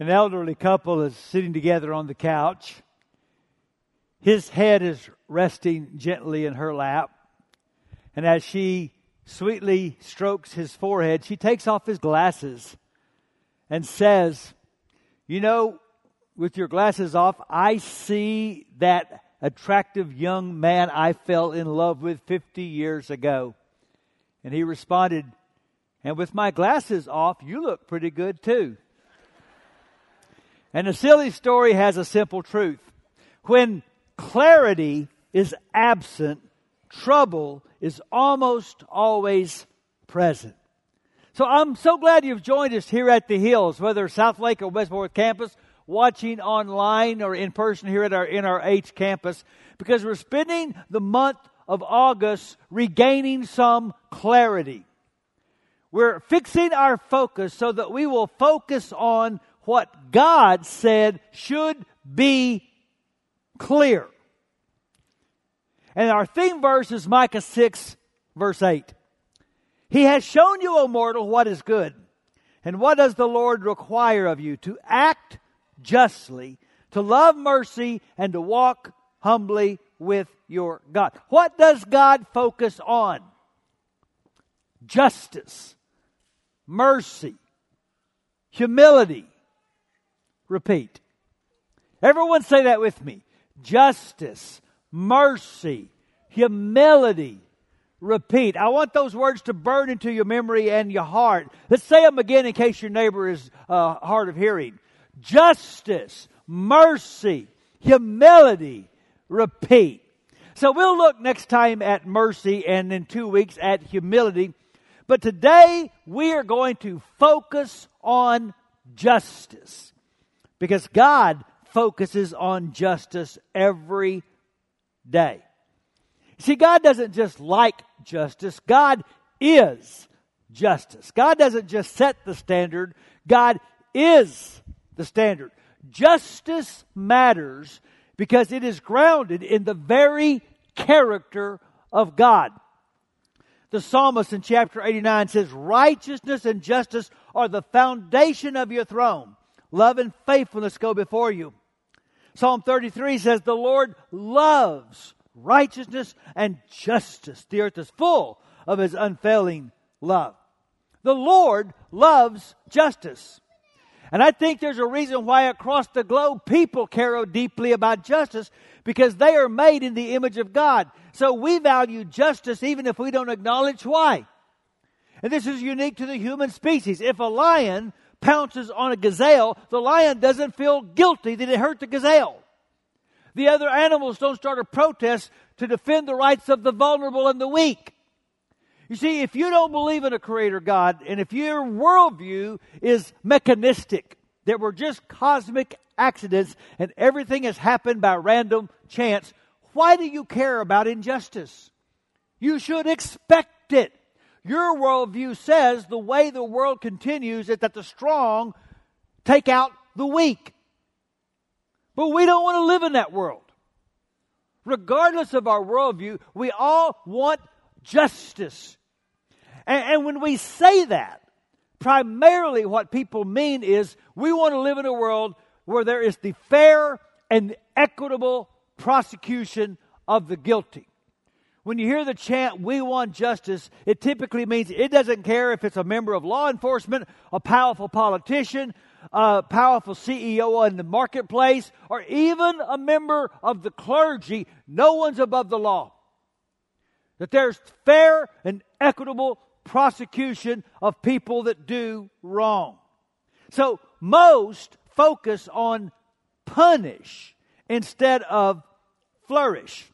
An elderly couple is sitting together on the couch. His head is resting gently in her lap. And as she sweetly strokes his forehead, she takes off his glasses and says, You know, with your glasses off, I see that attractive young man I fell in love with 50 years ago. And he responded, And with my glasses off, you look pretty good too. And the silly story has a simple truth. When clarity is absent, trouble is almost always present. So I'm so glad you've joined us here at the Hills, whether Southlake or Westport campus, watching online or in person here at our NRH campus, because we're spending the month of August regaining some clarity. We're fixing our focus so that we will focus on what God said should be clear. And our theme verse is Micah 6, verse 8. He has shown you, O mortal, what is good. And what does the Lord require of you? To act justly, to love mercy, and to walk humbly with your God. What does God focus on? Justice, mercy, humility. Repeat. Everyone say that with me. Justice, mercy, humility. Repeat. I want those words to burn into your memory and your heart. Let's say them again in case your neighbor is uh, hard of hearing. Justice, mercy, humility. Repeat. So we'll look next time at mercy and in two weeks at humility. But today we are going to focus on justice because God focuses on justice every day. See, God doesn't just like justice, God is justice. God doesn't just set the standard, God is the standard. Justice matters because it is grounded in the very character of God. The psalmist in chapter 89 says, Righteousness and justice are the foundation of your throne. Love and faithfulness go before you. Psalm 33 says, The Lord loves righteousness and justice. The earth is full of his unfailing love. The Lord loves justice. And I think there's a reason why across the globe people care deeply about justice because they are made in the image of God. So we value justice even if we don't acknowledge why. And this is unique to the human species. If a lion pounces on a gazelle, the lion doesn't feel guilty that it hurt the gazelle. The other animals don't start a protest to defend the rights of the vulnerable and the weak. You see, if you don't believe in a creator God, and if your worldview is mechanistic, that we're just cosmic accidents and everything has happened by random chance, why do you care about injustice? You should expect it. Your worldview says the way the world continues is that the strong take out the weak. But we don't want to live in that world. Regardless of our worldview, we all want justice. And, and when we say that, primarily what people mean is we want to live in a world where there is the fair and equitable prosecution of the guilty. When you hear the chant, we want justice, it typically means it doesn't care if it's a member of law enforcement, a powerful politician, a powerful CEO in the marketplace, or even a member of the clergy. No one's above the law. That there's fair and equitable prosecution of people that do wrong. So most focus on punish instead of flourish.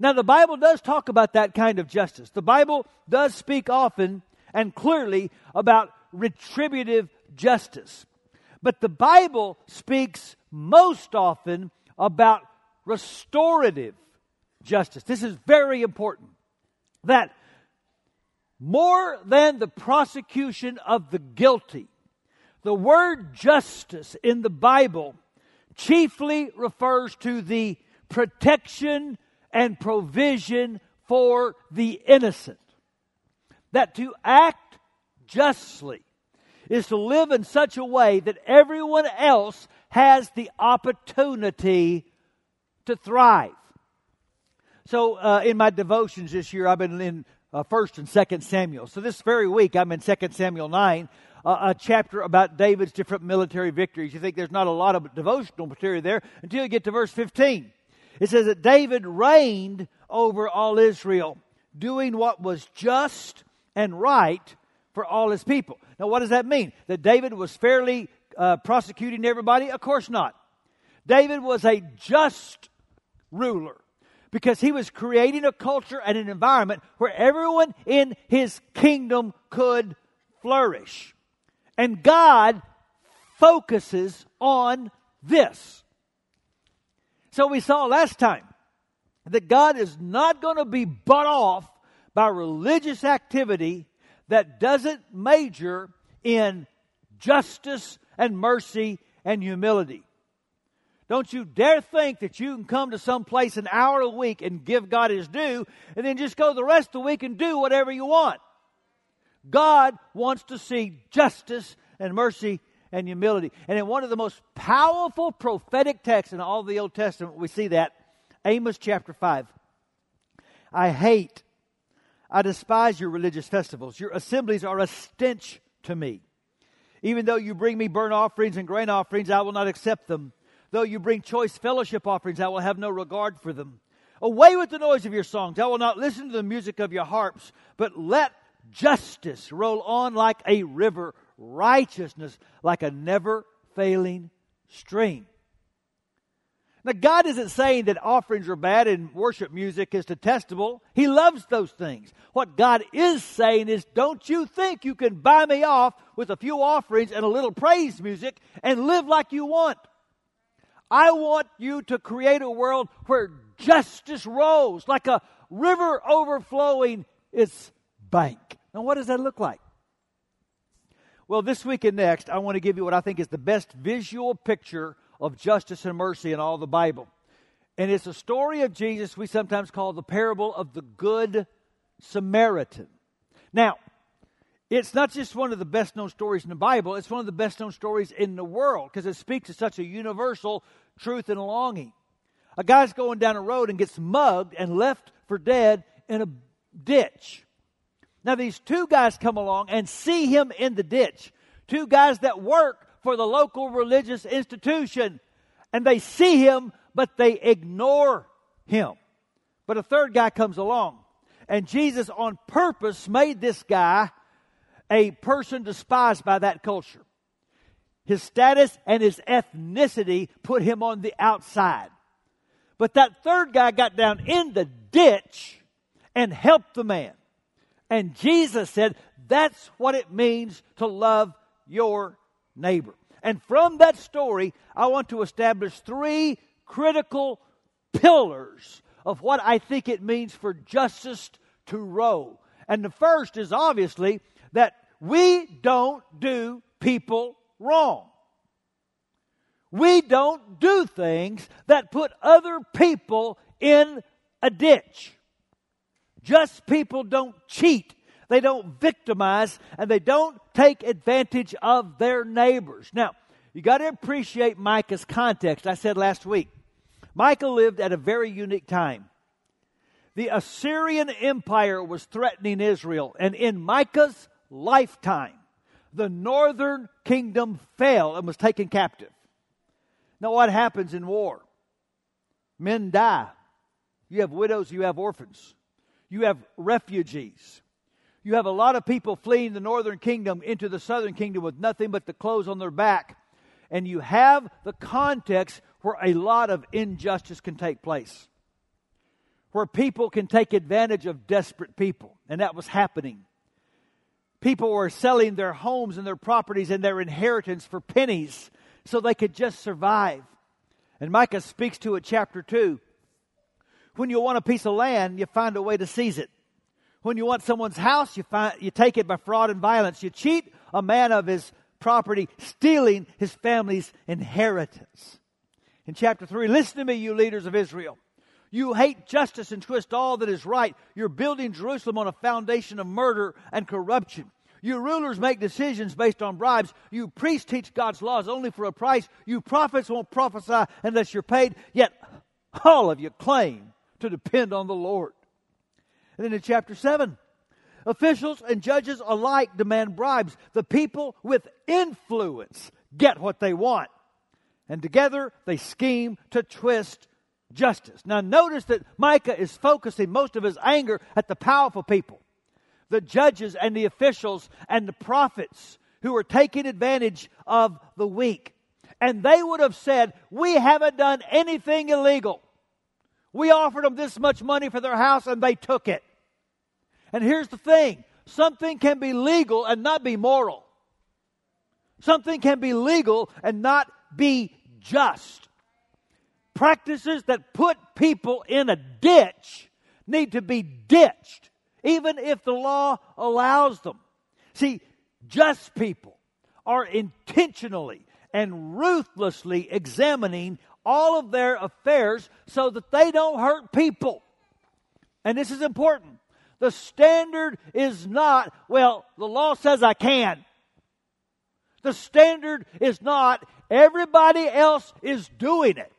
Now, the Bible does talk about that kind of justice. The Bible does speak often and clearly about retributive justice. But the Bible speaks most often about restorative justice. This is very important. That more than the prosecution of the guilty, the word justice in the Bible chiefly refers to the protection and provision for the innocent. That to act justly is to live in such a way that everyone else has the opportunity to thrive. So, uh, in my devotions this year, I've been in uh, First and Second Samuel. So this very week, I'm in Second Samuel nine, uh, a chapter about David's different military victories. You think there's not a lot of devotional material there until you get to verse 15. It says that David reigned over all Israel, doing what was just and right for all his people. Now, what does that mean? That David was fairly uh, prosecuting everybody? Of course not. David was a just ruler because he was creating a culture and an environment where everyone in his kingdom could flourish. And God focuses on this. So we saw last time that God is not going to be bought off by religious activity that doesn't major in justice and mercy and humility. Don't you dare think that you can come to some place an hour a week and give God his due and then just go the rest of the week and do whatever you want. God wants to see justice and mercy and humility. And in one of the most powerful prophetic texts in all the Old Testament, we see that Amos chapter 5. I hate, I despise your religious festivals. Your assemblies are a stench to me. Even though you bring me burnt offerings and grain offerings, I will not accept them. Though you bring choice fellowship offerings, I will have no regard for them. Away with the noise of your songs. I will not listen to the music of your harps, but let justice roll on like a river, righteousness like a never failing stream. Now, God isn't saying that offerings are bad and worship music is detestable. He loves those things. What God is saying is, don't you think you can buy me off with a few offerings and a little praise music and live like you want? I want you to create a world where justice rolls like a river overflowing its bank. Now, what does that look like? Well, this week and next, I want to give you what I think is the best visual picture of justice and mercy in all the Bible. And it's a story of Jesus we sometimes call the parable of the Good Samaritan. Now, it's not just one of the best known stories in the Bible, it's one of the best known stories in the world because it speaks to such a universal truth and longing. A guy's going down a road and gets mugged and left for dead in a ditch. Now, these two guys come along and see him in the ditch. Two guys that work for the local religious institution. And they see him, but they ignore him. But a third guy comes along. And Jesus, on purpose, made this guy a person despised by that culture. His status and his ethnicity put him on the outside. But that third guy got down in the ditch and helped the man. And Jesus said, that's what it means to love your neighbor. And from that story, I want to establish three critical pillars of what I think it means for justice to roll. And the first is obviously that we don't do people wrong. We don't do things that put other people in a ditch. Just people don't cheat. They don't victimize and they don't take advantage of their neighbors. Now, you got to appreciate Micah's context. I said last week, Micah lived at a very unique time. The Assyrian Empire was threatening Israel, and in Micah's lifetime, the northern kingdom fell and was taken captive. Now, what happens in war? Men die. You have widows, you have orphans, you have refugees. You have a lot of people fleeing the northern kingdom into the southern kingdom with nothing but the clothes on their back. And you have the context where a lot of injustice can take place, where people can take advantage of desperate people. And that was happening. People were selling their homes and their properties and their inheritance for pennies so they could just survive. And Micah speaks to it, chapter 2. When you want a piece of land, you find a way to seize it. When you want someone's house, you, find, you take it by fraud and violence. You cheat a man of his property, stealing his family's inheritance. In chapter 3, listen to me, you leaders of Israel. You hate justice and twist all that is right. You're building Jerusalem on a foundation of murder and corruption. You rulers make decisions based on bribes. You priests teach God's laws only for a price. You prophets won't prophesy unless you're paid. Yet all of you claim to depend on the Lord. And then in chapter 7, officials and judges alike demand bribes. The people with influence get what they want. And together they scheme to twist justice. Now notice that Micah is focusing most of his anger at the powerful people the judges and the officials and the prophets who were taking advantage of the weak. And they would have said, We haven't done anything illegal. We offered them this much money for their house and they took it. And here's the thing something can be legal and not be moral, something can be legal and not be just. Practices that put people in a ditch need to be ditched even if the law allows them. See, just people are intentionally and ruthlessly examining all of their affairs so that they don't hurt people. And this is important. The standard is not, well, the law says I can. The standard is not, everybody else is doing it.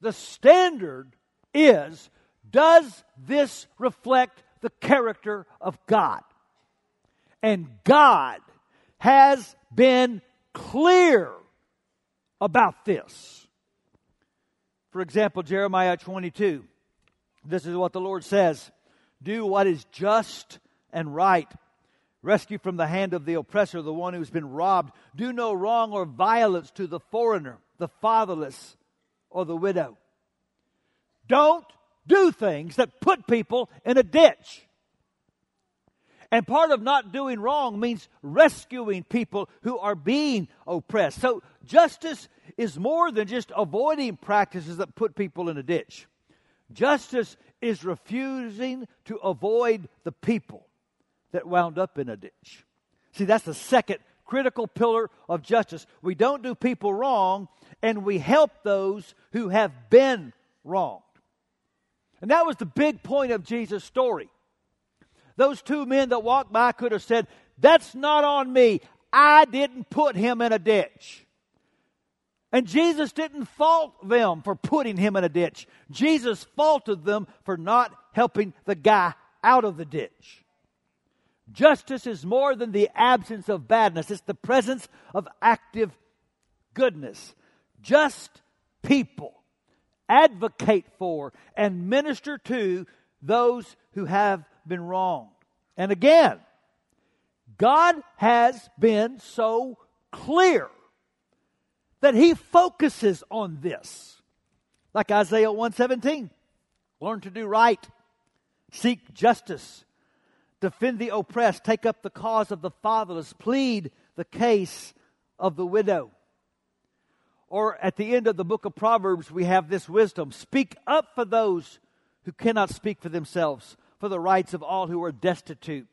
The standard is, does this reflect the character of God. And God has been clear about this. For example, Jeremiah 22. This is what the Lord says Do what is just and right. Rescue from the hand of the oppressor the one who's been robbed. Do no wrong or violence to the foreigner, the fatherless, or the widow. Don't do things that put people in a ditch. And part of not doing wrong means rescuing people who are being oppressed. So justice is more than just avoiding practices that put people in a ditch. Justice is refusing to avoid the people that wound up in a ditch. See, that's the second critical pillar of justice. We don't do people wrong, and we help those who have been wronged. And that was the big point of Jesus' story. Those two men that walked by could have said, That's not on me. I didn't put him in a ditch. And Jesus didn't fault them for putting him in a ditch. Jesus faulted them for not helping the guy out of the ditch. Justice is more than the absence of badness, it's the presence of active goodness. Just people advocate for and minister to those who have been wronged. And again, God has been so clear that he focuses on this. Like Isaiah 117. Learn to do right, seek justice, defend the oppressed, take up the cause of the fatherless, plead the case of the widow. Or at the end of the book of Proverbs, we have this wisdom speak up for those who cannot speak for themselves, for the rights of all who are destitute.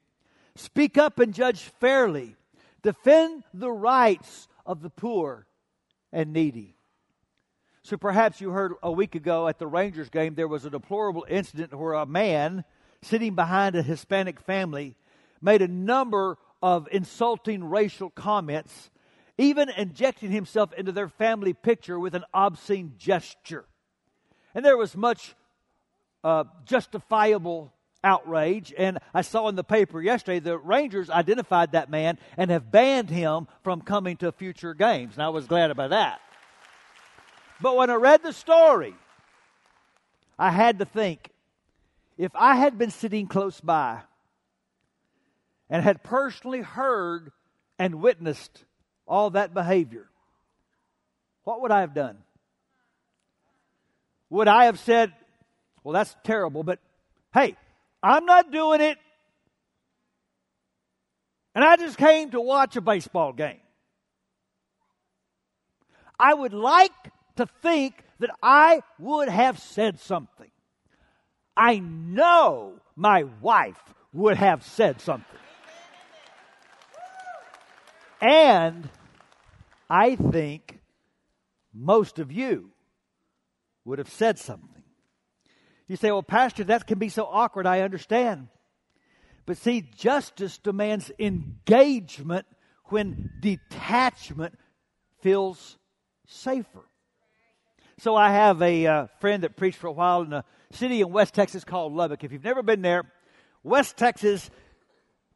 Speak up and judge fairly. Defend the rights of the poor and needy. So perhaps you heard a week ago at the Rangers game, there was a deplorable incident where a man sitting behind a Hispanic family made a number of insulting racial comments even injecting himself into their family picture with an obscene gesture. And there was much uh, justifiable outrage. And I saw in the paper yesterday the Rangers identified that man and have banned him from coming to future games. And I was glad about that. But when I read the story, I had to think if I had been sitting close by and had personally heard and witnessed all that behavior, what would I have done? Would I have said, well, that's terrible, but hey, I'm not doing it. And I just came to watch a baseball game. I would like to think that I would have said something. I know my wife would have said something. And I think most of you would have said something. You say, well, Pastor, that can be so awkward. I understand. But see, justice demands engagement when detachment feels safer. So I have a uh, friend that preached for a while in a city in West Texas called Lubbock. If you've never been there, West Texas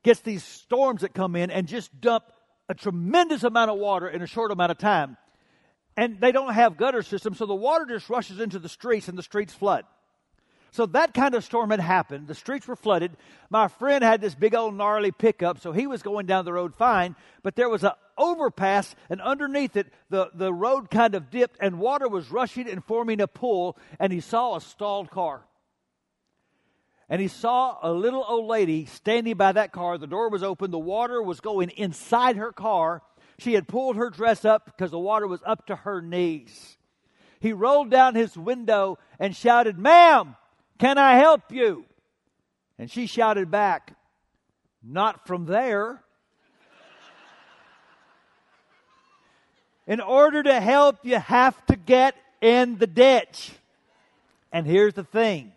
gets these storms that come in and just dump a tremendous amount of water in a short amount of time. And they don't have gutter systems, so the water just rushes into the streets and the streets flood. So that kind of storm had happened. The streets were flooded. My friend had this big old gnarly pickup, so he was going down the road fine. But there was an overpass, and underneath it, the, the road kind of dipped, and water was rushing and forming a pool, and he saw a stalled car. And he saw a little old lady standing by that car. The door was open, the water was going inside her car. She had pulled her dress up because the water was up to her knees. He rolled down his window and shouted, Ma'am, can I help you? And she shouted back, Not from there. In order to help, you have to get in the ditch. And here's the thing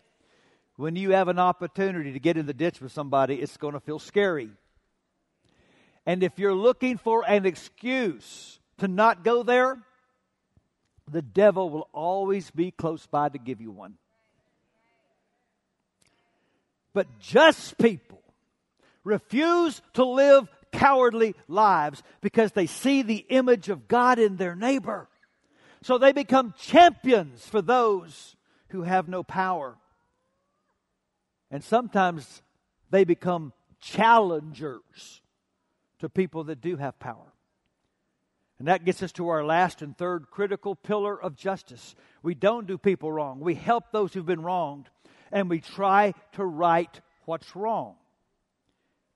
when you have an opportunity to get in the ditch with somebody, it's going to feel scary. And if you're looking for an excuse to not go there, the devil will always be close by to give you one. But just people refuse to live cowardly lives because they see the image of God in their neighbor. So they become champions for those who have no power. And sometimes they become challengers to people that do have power. And that gets us to our last and third critical pillar of justice. We don't do people wrong. We help those who've been wronged and we try to right what's wrong.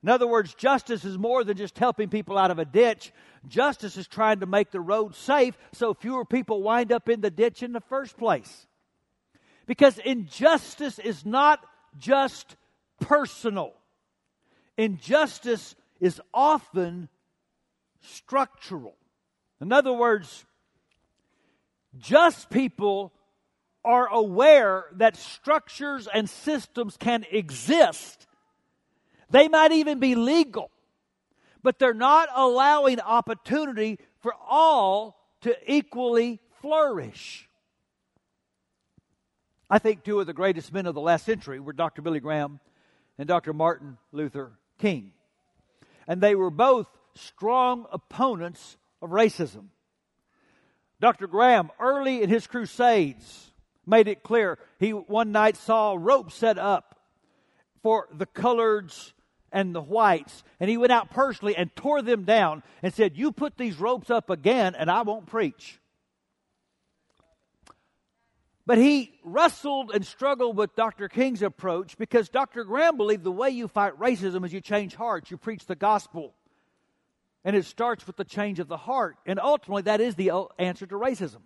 In other words, justice is more than just helping people out of a ditch. Justice is trying to make the road safe so fewer people wind up in the ditch in the first place. Because injustice is not just personal, injustice is often structural. In other words, just people are aware that structures and systems can exist. They might even be legal, but they're not allowing opportunity for all to equally flourish. I think two of the greatest men of the last century were Dr. Billy Graham and Dr. Martin Luther King. And they were both strong opponents of racism. Dr. Graham, early in his crusades, made it clear. He one night saw ropes set up for the coloreds and the whites, and he went out personally and tore them down and said, You put these ropes up again, and I won't preach. But he wrestled and struggled with Dr. King's approach because Dr. Graham believed the way you fight racism is you change hearts, you preach the gospel. And it starts with the change of the heart. And ultimately, that is the answer to racism.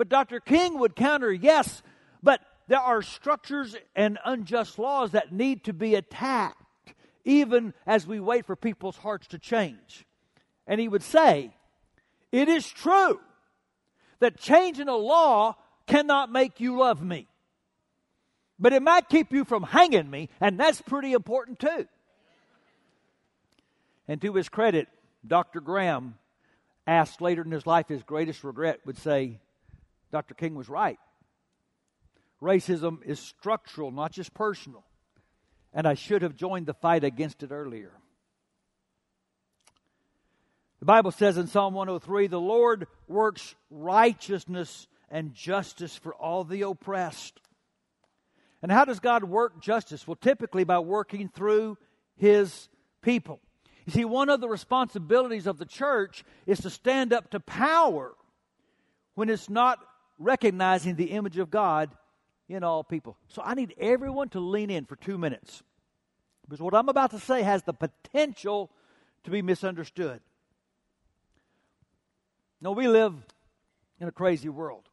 But Dr. King would counter yes, but there are structures and unjust laws that need to be attacked, even as we wait for people's hearts to change. And he would say, It is true that changing a law cannot make you love me, but it might keep you from hanging me, and that's pretty important too. And to his credit, Dr. Graham asked later in his life, his greatest regret would say, Dr. King was right. Racism is structural, not just personal. And I should have joined the fight against it earlier. The Bible says in Psalm 103 the Lord works righteousness and justice for all the oppressed. And how does God work justice? Well, typically by working through his people. You see, one of the responsibilities of the church is to stand up to power when it's not recognizing the image of God in all people. So I need everyone to lean in for two minutes. Because what I'm about to say has the potential to be misunderstood. Now, we live in a crazy world.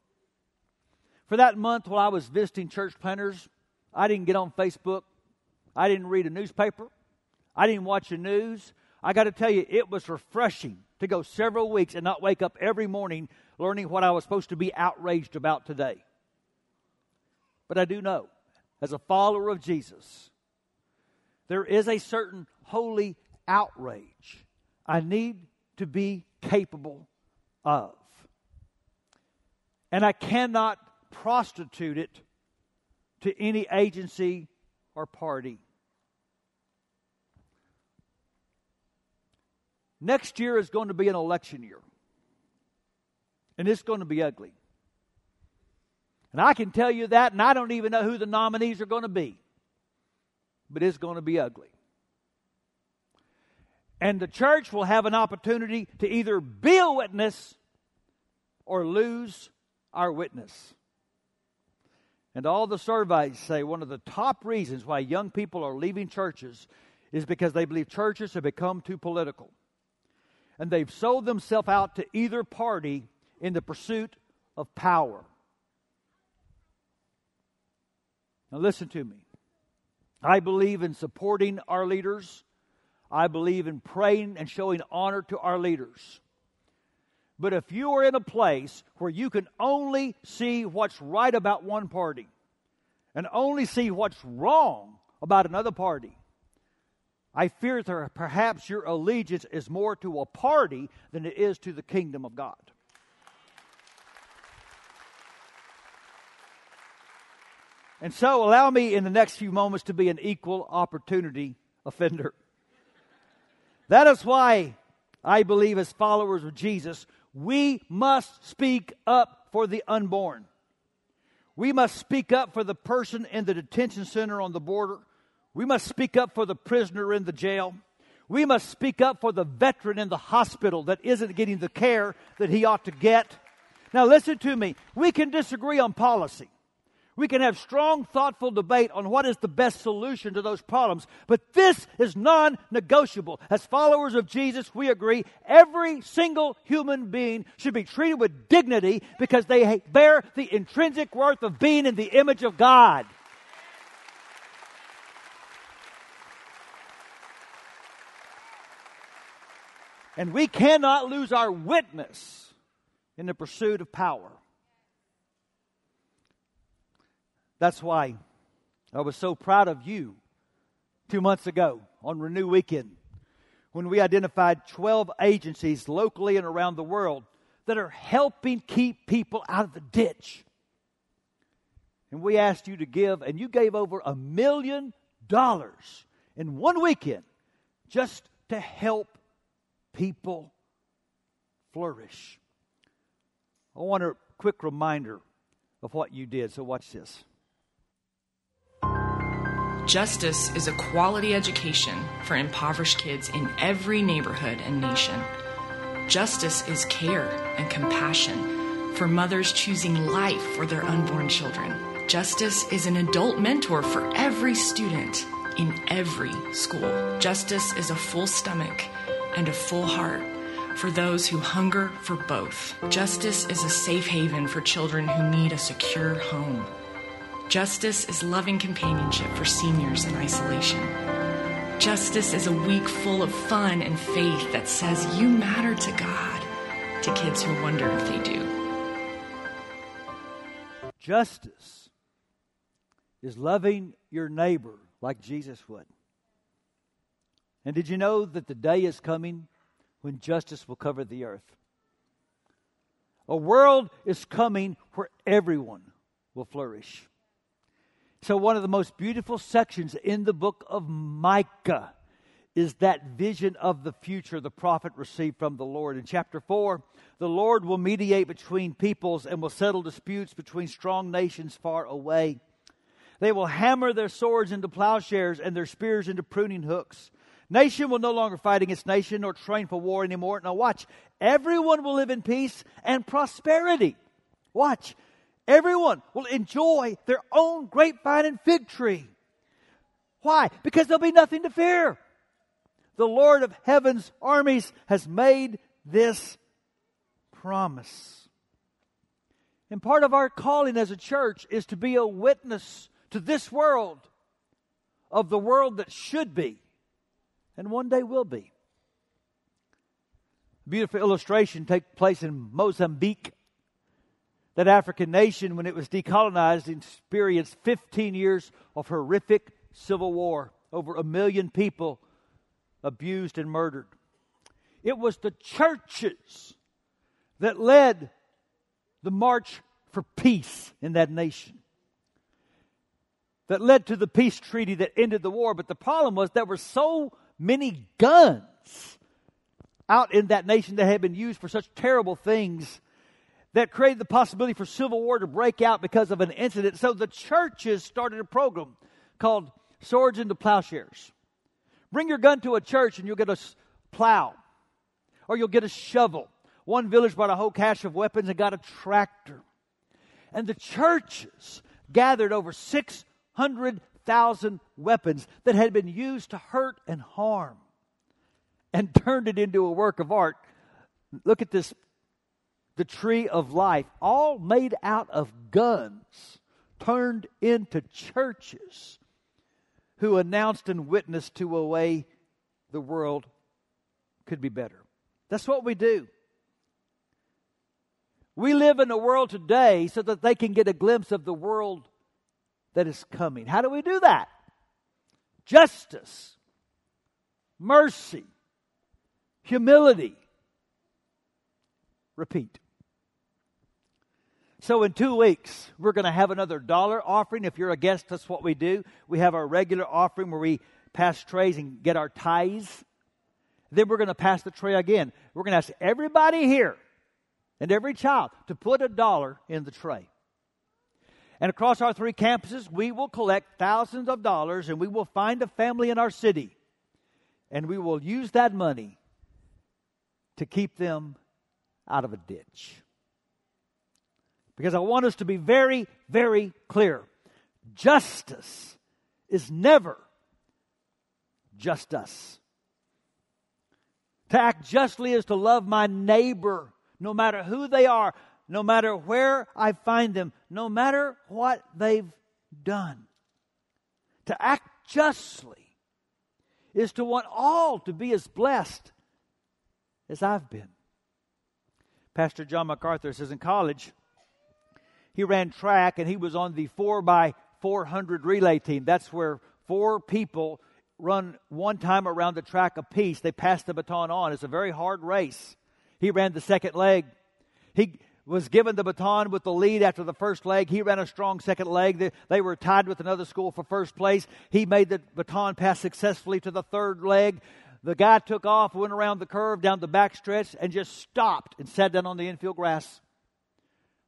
For that month while I was visiting church planters, I didn't get on Facebook. I didn't read a newspaper. I didn't watch the news. I got to tell you, it was refreshing to go several weeks and not wake up every morning learning what I was supposed to be outraged about today. But I do know, as a follower of Jesus, there is a certain holy outrage I need to be capable of. And I cannot prostitute it to any agency or party. Next year is going to be an election year, and it's going to be ugly. And I can tell you that, and I don't even know who the nominees are going to be, but it's going to be ugly. And the church will have an opportunity to either be a witness or lose our witness. And all the surveys say one of the top reasons why young people are leaving churches is because they believe churches have become too political. And they've sold themselves out to either party in the pursuit of power. Now, listen to me. I believe in supporting our leaders. I believe in praying and showing honor to our leaders. But if you are in a place where you can only see what's right about one party and only see what's wrong about another party, I fear that perhaps your allegiance is more to a party than it is to the kingdom of God. And so, allow me in the next few moments to be an equal opportunity offender. That is why I believe, as followers of Jesus, we must speak up for the unborn. We must speak up for the person in the detention center on the border. We must speak up for the prisoner in the jail. We must speak up for the veteran in the hospital that isn't getting the care that he ought to get. Now, listen to me. We can disagree on policy. We can have strong, thoughtful debate on what is the best solution to those problems, but this is non negotiable. As followers of Jesus, we agree every single human being should be treated with dignity because they bear the intrinsic worth of being in the image of God. And we cannot lose our witness in the pursuit of power. That's why I was so proud of you two months ago on Renew Weekend when we identified 12 agencies locally and around the world that are helping keep people out of the ditch. And we asked you to give, and you gave over a million dollars in one weekend just to help people flourish. I want a quick reminder of what you did, so watch this. Justice is a quality education for impoverished kids in every neighborhood and nation. Justice is care and compassion for mothers choosing life for their unborn children. Justice is an adult mentor for every student in every school. Justice is a full stomach and a full heart for those who hunger for both. Justice is a safe haven for children who need a secure home. Justice is loving companionship for seniors in isolation. Justice is a week full of fun and faith that says you matter to God to kids who wonder if they do. Justice is loving your neighbor like Jesus would. And did you know that the day is coming when justice will cover the earth? A world is coming where everyone will flourish. So, one of the most beautiful sections in the book of Micah is that vision of the future the prophet received from the Lord. In chapter 4, the Lord will mediate between peoples and will settle disputes between strong nations far away. They will hammer their swords into plowshares and their spears into pruning hooks. Nation will no longer fight against nation nor train for war anymore. Now, watch. Everyone will live in peace and prosperity. Watch. Everyone will enjoy their own grapevine and fig tree. Why? Because there'll be nothing to fear. The Lord of heaven's armies has made this promise. And part of our calling as a church is to be a witness to this world of the world that should be and one day will be. Beautiful illustration takes place in Mozambique that African nation, when it was decolonized, experienced 15 years of horrific civil war. over a million people abused and murdered. It was the churches that led the march for peace in that nation that led to the peace treaty that ended the war. But the problem was there were so many guns out in that nation that had been used for such terrible things that created the possibility for civil war to break out because of an incident. So the churches started a program called Swords into Plowshares. Bring your gun to a church and you'll get a plow or you'll get a shovel. One village brought a whole cache of weapons and got a tractor. And the churches gathered over 600,000 weapons that had been used to hurt and harm and turned it into a work of art. Look at this the tree of life, all made out of guns, turned into churches who announced and witnessed to a way the world could be better. That's what we do. We live in a world today so that they can get a glimpse of the world that is coming. How do we do that? Justice, mercy, humility. Repeat. So, in two weeks, we're going to have another dollar offering. If you're a guest, that's what we do. We have our regular offering where we pass trays and get our tithes. Then we're going to pass the tray again. We're going to ask everybody here and every child to put a dollar in the tray. And across our three campuses, we will collect thousands of dollars and we will find a family in our city. And we will use that money to keep them out of a ditch. Because I want us to be very, very clear. Justice is never just us. To act justly is to love my neighbor no matter who they are, no matter where I find them, no matter what they've done. To act justly is to want all to be as blessed as I've been. Pastor John MacArthur says in college, he ran track and he was on the 4 by 400 relay team. That's where four people run one time around the track apiece. They pass the baton on. It's a very hard race. He ran the second leg. He was given the baton with the lead after the first leg. He ran a strong second leg. They were tied with another school for first place. He made the baton pass successfully to the third leg. The guy took off, went around the curve down the back stretch, and just stopped and sat down on the infield grass.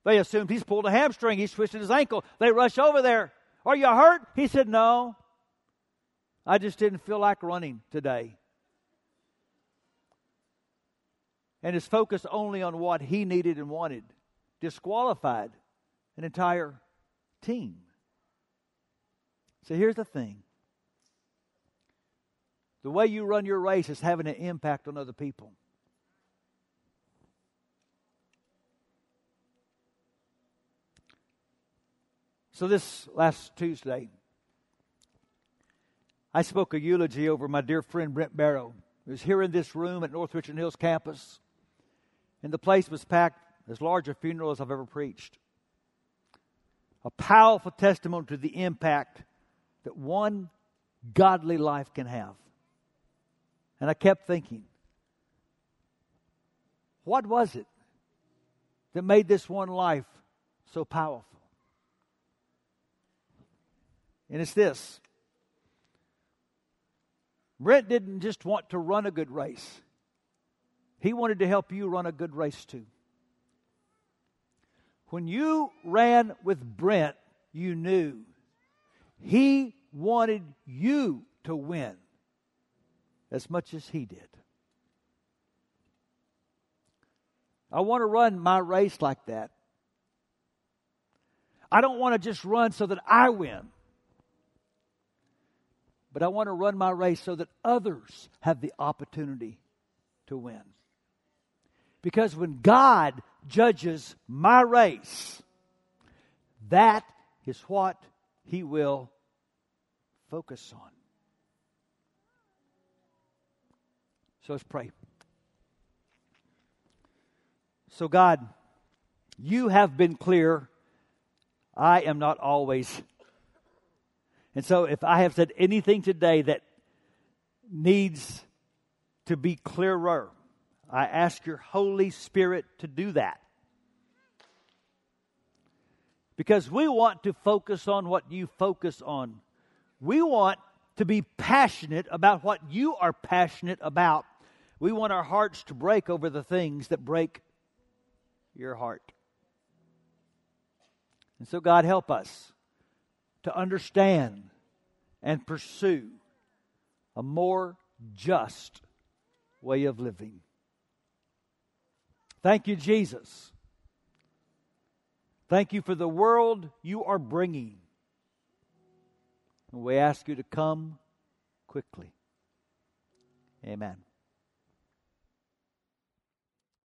They assumed he's pulled a hamstring. He's twisted his ankle. They rush over there. Are you hurt? He said, No. I just didn't feel like running today. and is focused only on what he needed and wanted, disqualified an entire team. So here's the thing the way you run your race is having an impact on other people. So, this last Tuesday, I spoke a eulogy over my dear friend Brent Barrow, who was here in this room at North Richland Hills campus and the place was packed as large a funeral as I've ever preached. A powerful testimony to the impact that one godly life can have. And I kept thinking, what was it that made this one life so powerful? And it's this Brent didn't just want to run a good race, he wanted to help you run a good race too. When you ran with Brent, you knew he wanted you to win as much as he did. I want to run my race like that. I don't want to just run so that I win, but I want to run my race so that others have the opportunity to win. Because when God judges my race, that is what He will focus on. So let's pray. So, God, you have been clear. I am not always And so, if I have said anything today that needs to be clearer, I ask your Holy Spirit to do that. Because we want to focus on what you focus on. We want to be passionate about what you are passionate about. We want our hearts to break over the things that break your heart. And so, God, help us to understand and pursue a more just way of living. Thank you, Jesus. Thank you for the world you are bringing. And we ask you to come quickly. Amen.